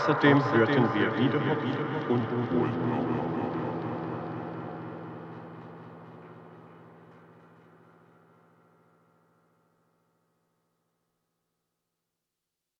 Außerdem hörten wir wiederum.